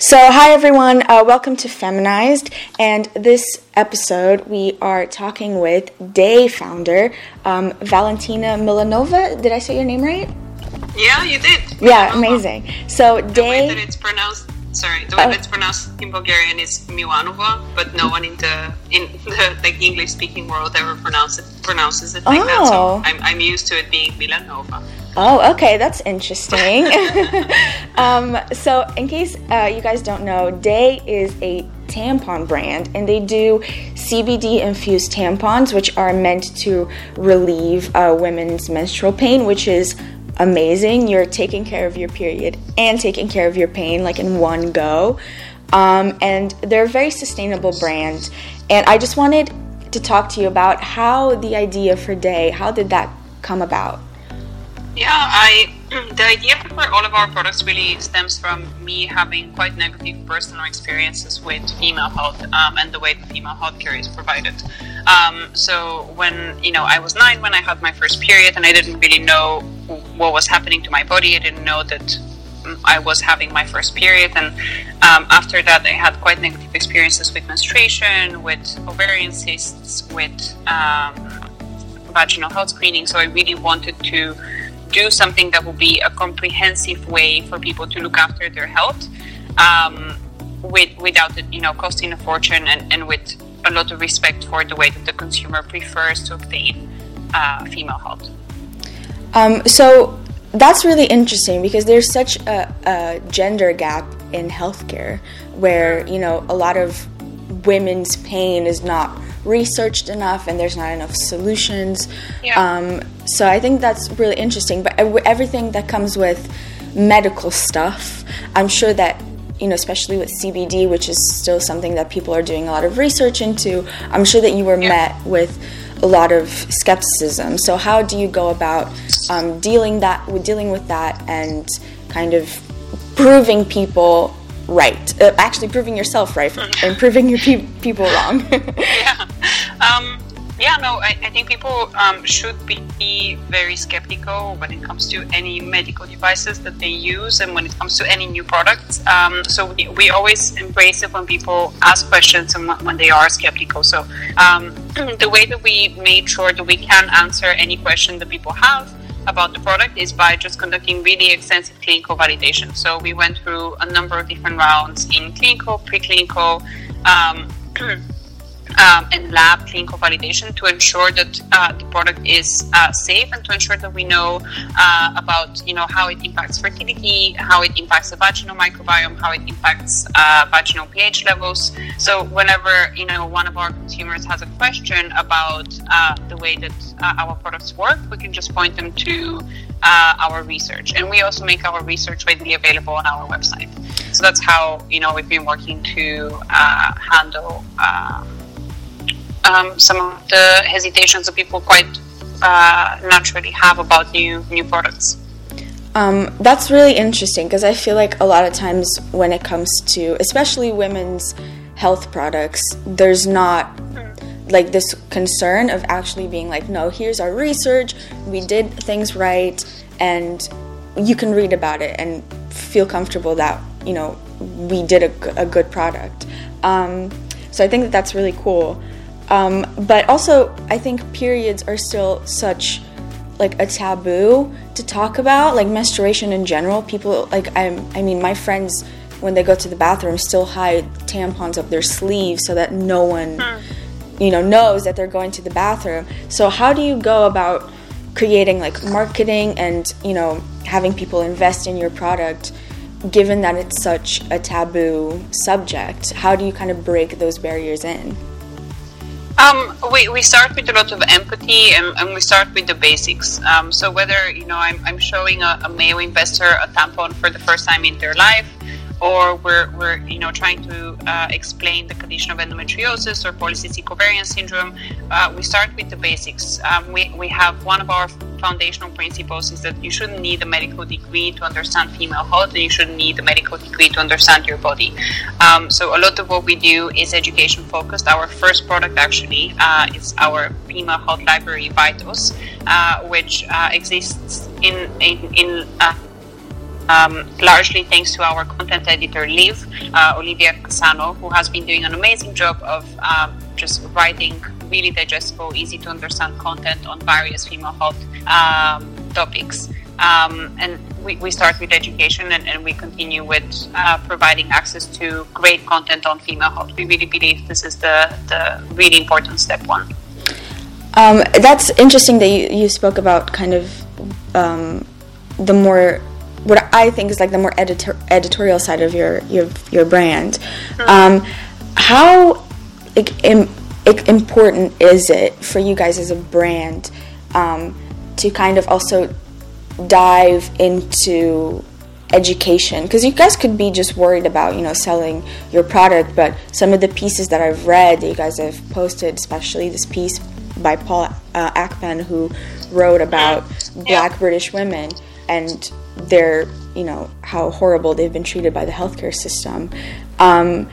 So, hi everyone, uh, welcome to Feminized. And this episode, we are talking with Daye founder um, Valentina Milanova. Did I say your name right? Yeah, you did. Yeah, amazing. So, The Daye. way that it's pronounced, sorry, the way Oh. that it's pronounced in Bulgarian is Milanova, but no one in the in the like English speaking world ever pronounce it, pronounces it like that. Oh. So I'm, I'm used to it being Milanova. Oh, okay, that's interesting. um, so, in case uh, you guys don't know, Daye is a tampon brand, and they do CBD infused tampons, which are meant to relieve uh, women's menstrual pain, which is amazing. You're taking care of your period and taking care of your pain, like in one go. Um, and they're a very sustainable brand. And I just wanted to talk to you about how the idea for Daye, how did that come about? Yeah, I the idea for all of our products really stems from me having quite negative personal experiences with female health um, and the way the female healthcare is provided. Um, so when you know I was nine when I had my first period and I didn't really know what was happening to my body. I didn't know that mm, I was having my first period, and um, after that I had quite negative experiences with menstruation, with ovarian cysts, with um, vaginal health screening. So I really wanted to do something that would be a comprehensive way for people to look after their health, um, with without it, you know, costing a fortune and, and with a lot of respect for the way that the consumer prefers to obtain uh, female health. Um, so that's really interesting because there's such a, a gender gap in healthcare where you know a lot of women's pain is not researched enough and there's not enough solutions. Yeah. Um, so I think that's really interesting. But everything that comes with medical stuff, I'm sure that you know, especially with CBD, which is still something that people are doing a lot of research into. I'm sure that you were Yeah. met with a lot of skepticism. So how do you go about um, dealing that with dealing with that and kind of proving people right, uh, actually proving yourself right and proving your pe- people wrong? yeah. Um, yeah, no, I, I think people um, should be very skeptical when it comes to any medical devices that they use and when it comes to any new products. Um, so we, we always embrace it when people ask questions and when, when they are skeptical. So um, the way that we made sure that we can answer any question that people have about the product is by just conducting really extensive clinical validation. So we went through a number of different rounds in clinical, preclinical, um, um, and lab clinical validation to ensure that uh, the product is uh, safe and to ensure that we know uh, about you know how it impacts fertility, how it impacts the vaginal microbiome, how it impacts uh, vaginal pH levels. So whenever you know one of our consumers has a question about uh, the way that uh, our products work, we can just point them to our research, and we also make our research readily available on our website. So that's how you know we've been working to handle. Um, some of the hesitations that people quite uh, naturally have about new new products. Um, that's really interesting because I feel like a lot of times when it comes to, especially women's health products, there's not like this concern of actually being like, no, here's our research, we did things right, and you can read about it and feel comfortable that you know we did a good product. Um, so I think that that's really cool. Um, but also, I think periods are still such like a taboo to talk about like menstruation in general. People like i'm i mean my friends when they go to the bathroom still hide tampons up their sleeves so that no one you know knows that they're going to the bathroom. So how do you go about creating like marketing and you know having people invest in your product given that it's such a taboo subject? How do you kind of break those barriers in Um, we, we start with a lot of empathy and, and we start with the basics. Um, so whether you know I'm, I'm showing a, a male investor a tampon for the first time in their life, or we're, we're you know trying to uh, explain the condition of endometriosis or polycystic ovarian syndrome, uh, we start with the basics. Um, we, we have one of our foundational principles is that you shouldn't need a medical degree to understand female health, and you shouldn't need a medical degree to understand your body. Um, so a lot of what we do is education focused. Our first product actually uh, is our female health library Vitals, uh, which uh, exists in in, in uh, um, largely thanks to our content editor, Liv, uh, Olivia Casano, who has been doing an amazing job of um, just writing really digestible, easy to understand content on various female health um, topics. Um, and we, we, start with education and, and we continue with uh, providing access to great content on female health. We really believe this is the, the really important step one. Um, that's interesting that you, you spoke about kind of um, the more what I think is like the more editor, editorial side of your your, your brand. Um, how important is it for you guys as a brand um, to kind of also dive into education? Because you guys could be just worried about you know selling your product but some of the pieces that i've read that you guys have posted especially this piece by paul uh, akpen who wrote about black british women and their you know how horrible they've been treated by the healthcare system. Um,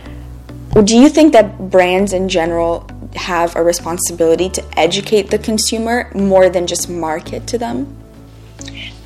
do you think that brands in general have a responsibility to educate the consumer more than just market to them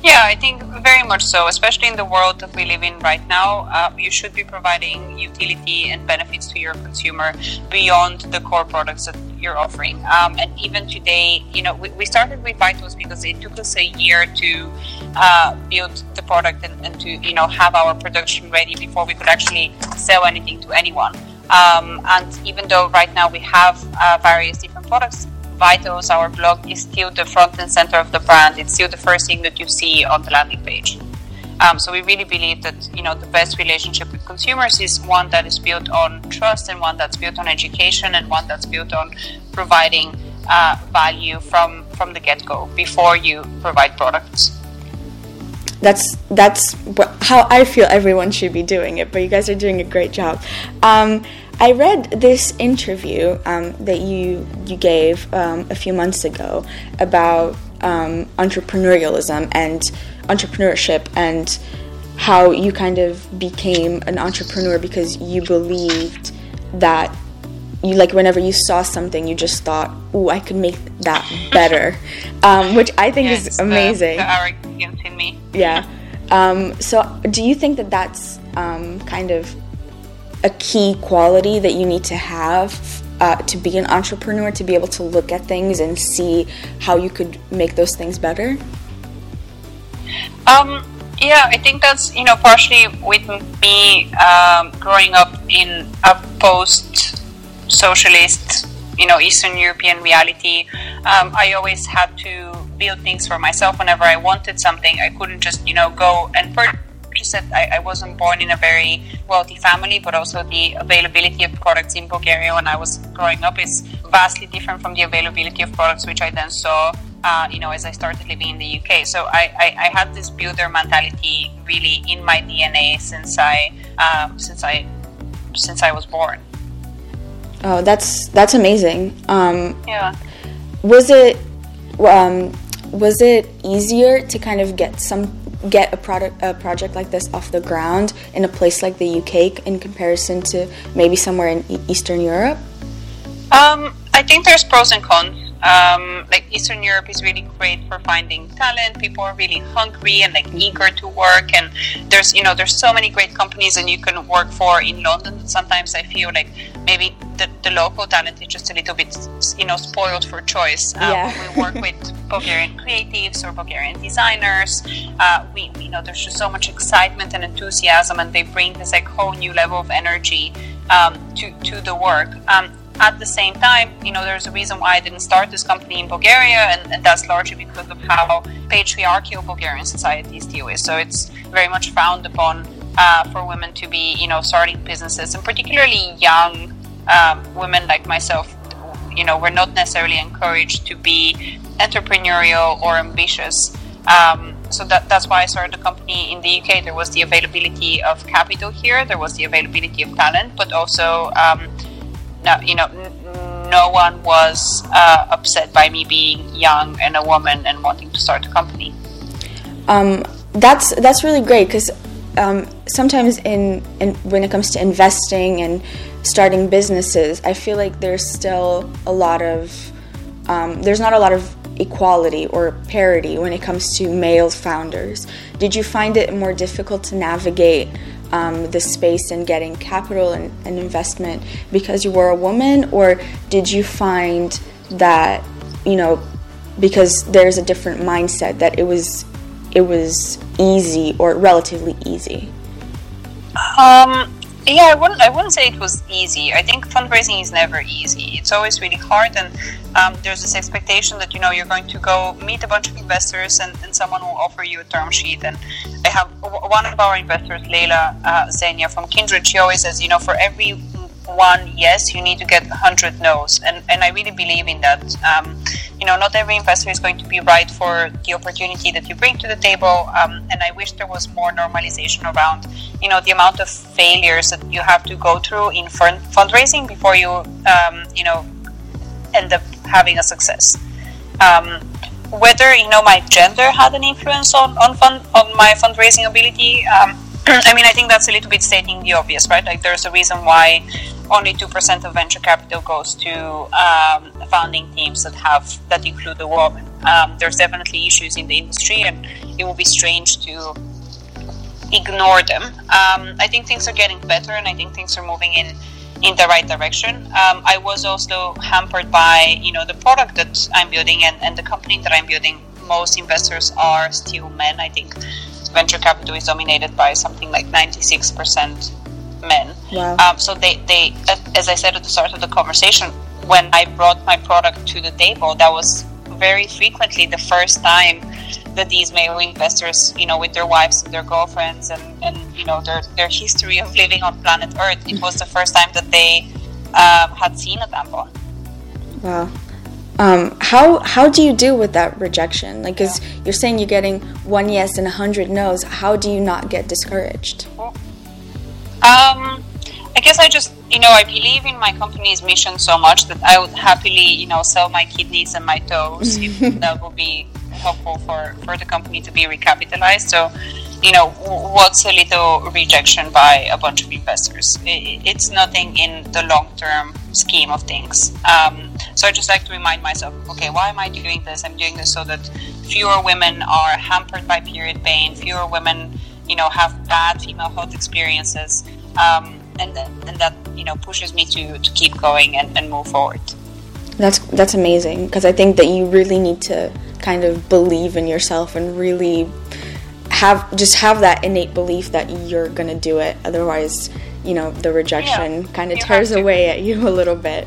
yeah, I think very much so, especially in the world that we live in right now. Uh, you should be providing utility and benefits to your consumer beyond the core products that you're offering. Um, and even today, you know, we, we, started with Vitals because it took us a year to uh, build the product and, and, to, you know, have our production ready before we could actually sell anything to anyone. Um, and even though right now we have uh, various different products Vitals, our blog, is still the front and center of the brand. It's still the first thing that you see on the landing page. Um, so we really believe that you know the best relationship with consumers is one that is built on trust and one that's built on education and one that's built on providing uh, value from from the get go before you provide products. That's that's how I feel everyone should be doing it. But you guys are doing a great job. Um, I read this interview um, that you you gave um, a few months ago about um, entrepreneurialism and entrepreneurship and how you kind of became an entrepreneur because you believed that you like whenever you saw something you just thought oh i could make that better um, which i think is amazing the, the arrogance in me. Yeah. Um, so do you think that that's um, kind of a key quality that you need to have uh, to be an entrepreneur to be able to look at things and see how you could make those things better? Um, yeah, I think that's you know partially with me um, growing up in a post-socialist, you know, Eastern European reality. Um, I always had to build things for myself whenever I wanted something. I couldn't just you know go and purchase said, I, I, wasn't born in a very wealthy family, but also the availability of products in Bulgaria when I was growing up is vastly different from the availability of products which I then saw, uh, you know, as I started living in the UK. So I, I, I, had this builder mentality really in my DNA since I um, since I since I was born. Oh, that's that's amazing. Um, yeah. Was it um, was it easier to kind of get some get a product a project like this off the ground in a place like the UK in comparison to maybe somewhere in Eastern Europe? Um, I think there's pros and cons. Um, like Eastern Europe is really great for finding talent. People are really hungry and like eager to work. And there's you know there's so many great companies and you can work for in London. Sometimes I feel like maybe the, the local talent is just a little bit you know spoiled for choice. Um, yeah. we work with Bulgarian creatives or Bulgarian designers. Uh, we you know there's just so much excitement and enthusiasm, and they bring this like whole new level of energy um, to to the work. Um, at the same time, you know, there's a reason why I didn't start this company in Bulgaria, and, and that's largely because of how patriarchal Bulgarian society is. So it's very much frowned upon uh, for women to be, you know, starting businesses, and particularly young um, women like myself. You know, we're not necessarily encouraged to be entrepreneurial or ambitious. Um, so that, that's why I started the company in the UK. There was the availability of capital here, there was the availability of talent, but also um, no, you know, n- no one was uh, upset by me being young and a woman and wanting to start a company. Um, that's that's really great because um, sometimes in, in when it comes to investing and starting businesses, I feel like there's still a lot of um, there's not a lot of equality or parity when it comes to male founders. Did you find it more difficult to navigate um, the space and getting capital and, and investment because you were a woman, or did you find that you know because there's a different mindset that it was it was easy or relatively easy? Um, yeah, I wouldn't. I wouldn't say it was easy. I think fundraising is never easy. It's always really hard, and um, there's this expectation that you know you're going to go meet a bunch of investors, and, and someone will offer you a term sheet. And I have one of our investors, Leila uh, Zegna from Kindred. She always says, you know, for every one yes, you need to get 100 no's. And, and I really believe in that. Um, you know, not every investor is going to be right for the opportunity that you bring to the table. Um, and I wish there was more normalization around, you know, the amount of failures that you have to go through in fund- fundraising before you, um, you know, end up having a success. Um, whether you know my gender had an influence on on fund on my fundraising ability. I mean, I think that's a little bit stating the obvious, right? Like, there's a reason why only two percent of venture capital goes to um, founding teams that have that include a woman. Um, there's definitely issues in the industry, and it would be strange to ignore them. Um, I think things are getting better, and I think things are moving in in the right direction. Um, I was also hampered by you know the product that I'm building and, and the company that I'm building. Most investors are still men. I think venture capital is dominated by something like 96% men. Wow. Um, so they, they, as I said at the start of the conversation, when I brought my product to the table, that was very frequently the first time that these male investors, you know, with their wives and their girlfriends and, and you know their their history of living on planet Earth, it was the first time that they um, had seen a tampon. Wow. Um, how how do you deal with that rejection? Like, because yeah. you're saying you're getting one yes and a hundred no's. How do you not get discouraged? Um, I guess I just you know I believe in my company's mission so much that I would happily you know sell my kidneys and my toes if that would be helpful for for the company to be recapitalized. So you know, what's a little rejection by a bunch of investors? It's nothing in the long term scheme of things. Um, so I just like to remind myself, okay, why am I doing this? I'm doing this so that fewer women are hampered by period pain, fewer women, you know, have bad female health experiences. Um, and, and that, you know, pushes me to, to keep going and, and move forward. That's that's amazing because I think that you really need to kind of believe in yourself and really have just have that innate belief that you're gonna do it. Otherwise, you know, the rejection yeah, kind of tears away at you a little bit.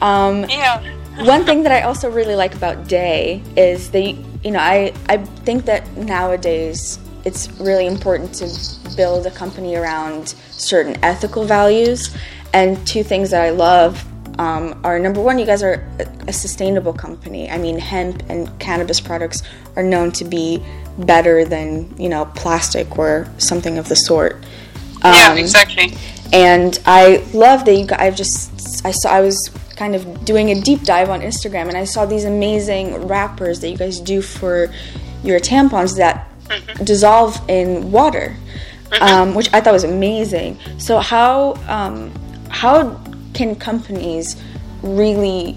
Um, yeah. one thing that I also really like about Daye is that you know I I think that nowadays it's really important to build a company around certain ethical values. And two things that I love um, are number one, you guys are a sustainable company. I mean, hemp and cannabis products are known to be better than you know plastic or something of the sort. Um, yeah, exactly. And I love that you. guys. I just I saw I was kind of doing a deep dive on Instagram and I saw these amazing wrappers that you guys do for your tampons that mm-hmm. dissolve in water, mm-hmm. um, which I thought was amazing. So how um, how can companies really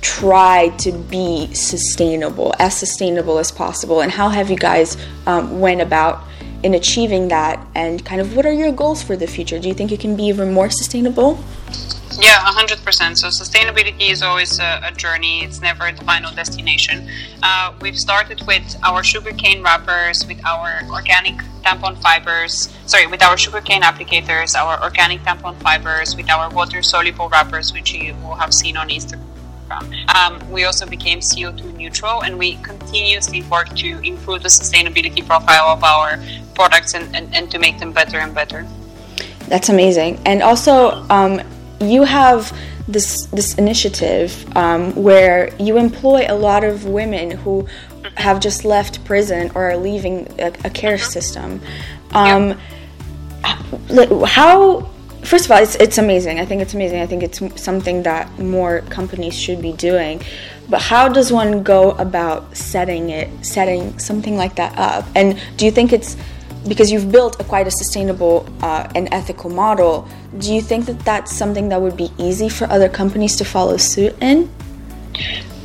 try to be sustainable, as sustainable as possible, and how have you guys um, went about in achieving that? And kind of what are your goals for the future? Do you think you can be even more sustainable? Yeah, 100%. So, sustainability is always a, a journey, it's never the final destination. Uh, we've started with our sugarcane wrappers, with our organic tampon fibers, sorry, with our sugarcane applicators, our organic tampon fibers, with our water soluble wrappers, which you will have seen on Instagram. Um, we also became CO2 neutral and we continuously work to improve the sustainability profile of our products and, and, and to make them better and better. That's amazing. And also, um, you have this this initiative um, where you employ a lot of women who have just left prison or are leaving a, a care system. Um, How first of all, it's, it's amazing. I think it's amazing. I think it's something that more companies should be doing. But how does one go about setting it, setting something like that up? And do you think it's because you've built a quite a sustainable uh, and ethical model, do you think that that's something that would be easy for other companies to follow suit in?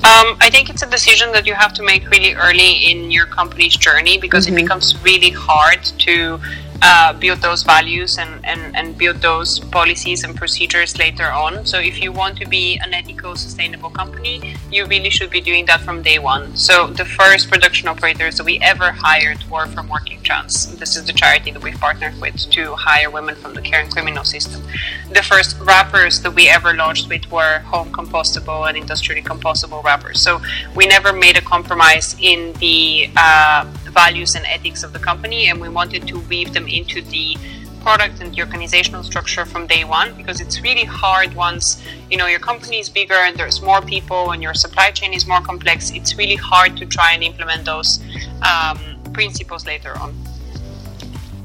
Um, I think it's a decision that you have to make really early in your company's journey because mm-hmm. it becomes really hard to uh, build those values and, and, and build those policies and procedures later on. So, if you want to be an ethical, sustainable company, you really should be doing that from day one. So, the first production operators that we ever hired were from Working Chance. This is the charity that we've partnered with to hire women from the care and criminal system. The first wrappers that we ever launched with were home compostable and industrially compostable wrappers. So, we never made a compromise in the uh, values and ethics of the company, and we wanted to weave them into the product and the organizational structure from day one because it's really hard once you know your company is bigger and there's more people and your supply chain is more complex it's really hard to try and implement those um, principles later on.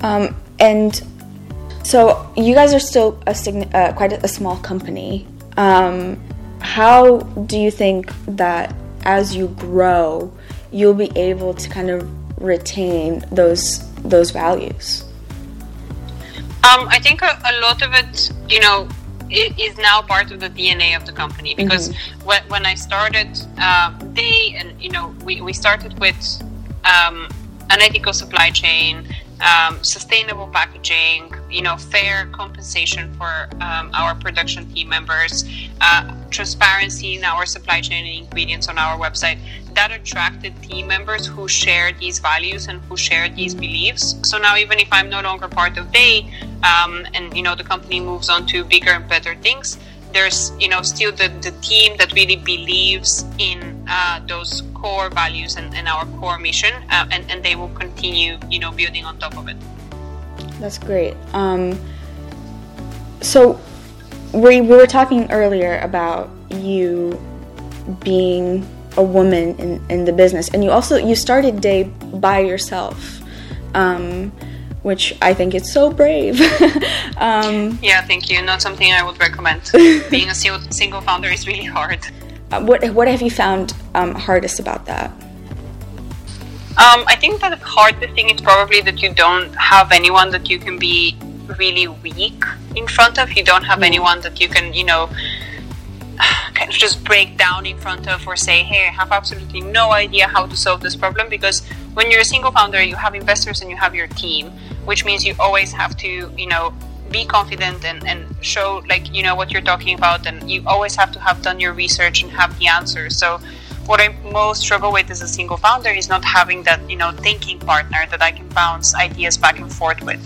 Um, and so you guys are still a uh, quite a, a, small company. Um, how do you think that as you grow you'll be able to kind of retain those those values? Um, I think a, a, lot of it, you know, it is now part of the DNA of the company because mm-hmm. when, when I started, uh, they and you know we, we started with um, an ethical supply chain, um, sustainable packaging, you know, fair compensation for um, our production team members, uh, transparency in our supply chain and ingredients on our website that attracted team members who share these values and who share these beliefs. So now, even if I'm no longer part of Daye, um, and you know the company moves on to bigger and better things, there's you know still the, the team that really believes in uh, those core values and, and our core mission, uh, and and they will continue you know building on top of it. That's great. Um, so we, we were talking earlier about you being a woman in, in the business. And you also you started Daye by yourself um, which i think is so brave. Um, yeah thank you. Not something i would recommend. Being a single founder is really hard. Uh, what, what have you found um, hardest about that? Um, i think that the hardest thing is probably that you don't have anyone that you can be really weak in front of. You don't have mm. anyone that you can you know kind of just break down in front of or say, hey, I have absolutely no idea how to solve this problem because when you're a single founder, you have investors and you have your team, which means you always have to, you know, be confident and, and show like you know what you're talking about and you always have to have done your research and have the answers. So what I most struggle with as a single founder is not having that, you know, thinking partner that I can bounce ideas back and forth with.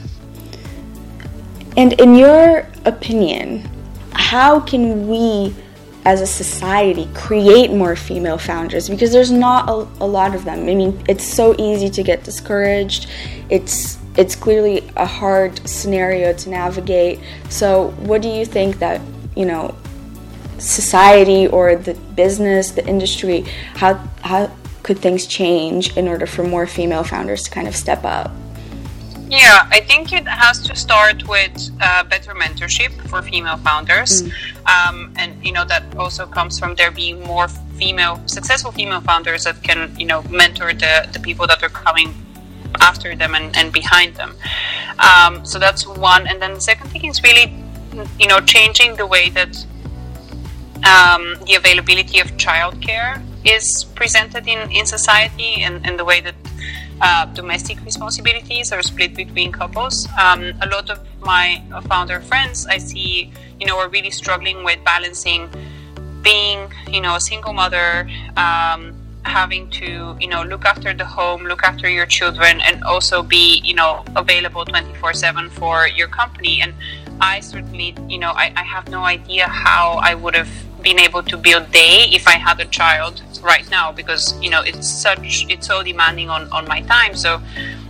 And in your opinion, how can we as a society create more female founders because there's not a, a, lot of them. I mean, it's so easy to get discouraged. It's it's clearly a hard scenario to navigate. So, what do you think that, you know, society or the business, the industry, how how could things change in order for more female founders to kind of step up? Yeah, I think it has to start with uh, better mentorship for female founders, mm. um, and you know that also comes from there being more female, successful female founders that can you know mentor the the people that are coming after them and, and behind them. Um, so that's one, and then the second thing is really you know changing the way that um, the availability of childcare is presented in, in society and, and the way that uh, domestic responsibilities are split between couples. Um, a lot of my founder friends I see, you know, are really struggling with balancing being, you know, a single mother, um, having to, you know, look after the home, look after your children, and also be, you know, available 24 7 for your company. And I certainly, you know, I, I have no idea how I would have been able to build Daye if I had a child right now because you know it's such it's so demanding on on my time. So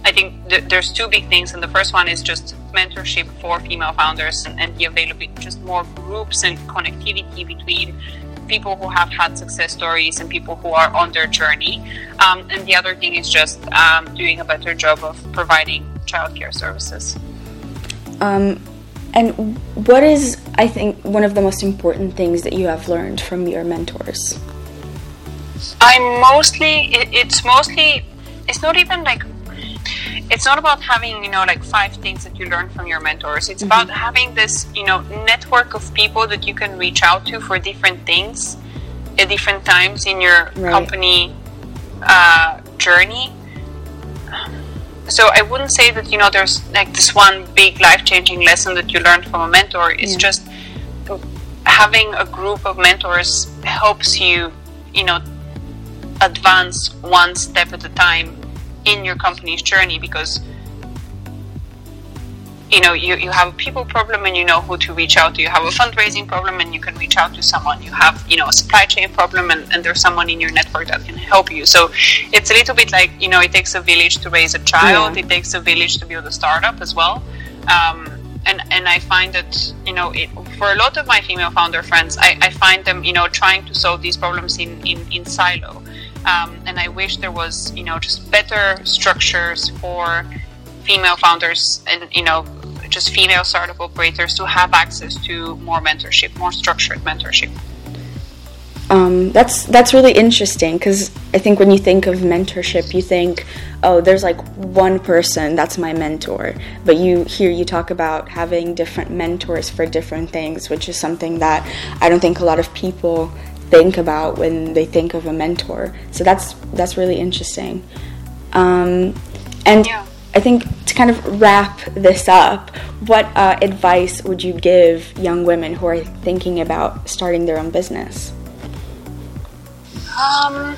I think th- there's two big things and the first one is just mentorship for female founders and, and the availability just more groups and connectivity between people who have had success stories and people who are on their journey. Um, and the other thing is just um, doing a better job of providing childcare services. Um, and what is, I think, one of the most important things that you have learned from your mentors? I'm mostly, it's mostly, it's not even like, it's not about having, you know, like five things that you learn from your mentors. It's mm-hmm. about having this, you know, network of people that you can reach out to for different things at different times in your right. company uh, journey. So I wouldn't say that you know there's like this one big life changing lesson that you learned from a mentor. It's yeah. just having a group of mentors helps you, you know, advance one step at a time in your company's journey because you know you, you have a people problem and you know who to reach out to. You have a fundraising problem and you can reach out to someone. You have you know a supply chain problem and, and there's someone in your network that can help you. So it's a little bit like you know it takes a village to raise a child. Yeah. it takes a village to build a startup as well. Um, and and I find that you know it, for a lot of my female founder friends I, I find them you know trying to solve these problems in in, in silo um, and I wish there was you know just better structures for female founders and you know just female startup operators to have access to more mentorship, more structured mentorship. Um, that's that's really interesting because I think when you think of mentorship, you think, oh, there's like one person that's my mentor. But you hear you talk about having different mentors for different things, which is something that I don't think a lot of people think about when they think of a mentor. So that's that's really interesting. Um, and yeah. I think to kind of wrap this up, what uh, advice would you give young women who are thinking about starting their own business? Um,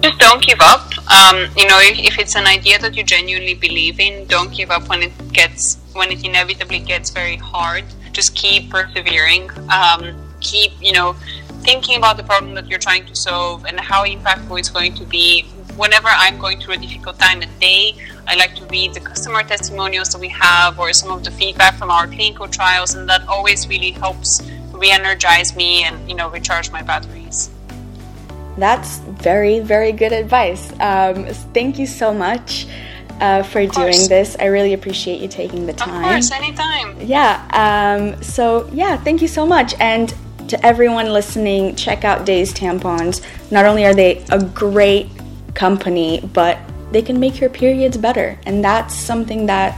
just don't give up. Um, you know, if, if, it's an idea that you genuinely believe in, don't give up when it gets when it inevitably gets very hard. Just keep persevering. Um, keep, you know, thinking about the problem that you're trying to solve and how impactful it's going to be whenever I'm going through a difficult time a day, I like to read the customer testimonials that we have or some of the feedback from our clinical trials, and that always really helps re-energize me and you know recharge my batteries. That's very very good advice. Um, thank you so much. Uh, for doing this. I really appreciate you taking the time. Of course, anytime. Yeah. Um, so, yeah, thank you so much. And to everyone listening, check out Daye's Tampons. Not only are they a great company, but they can make your periods better. And that's something that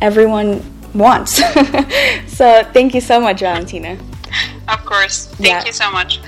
everyone wants. so thank you so much, Valentina. Of course. Thank yeah. you so much.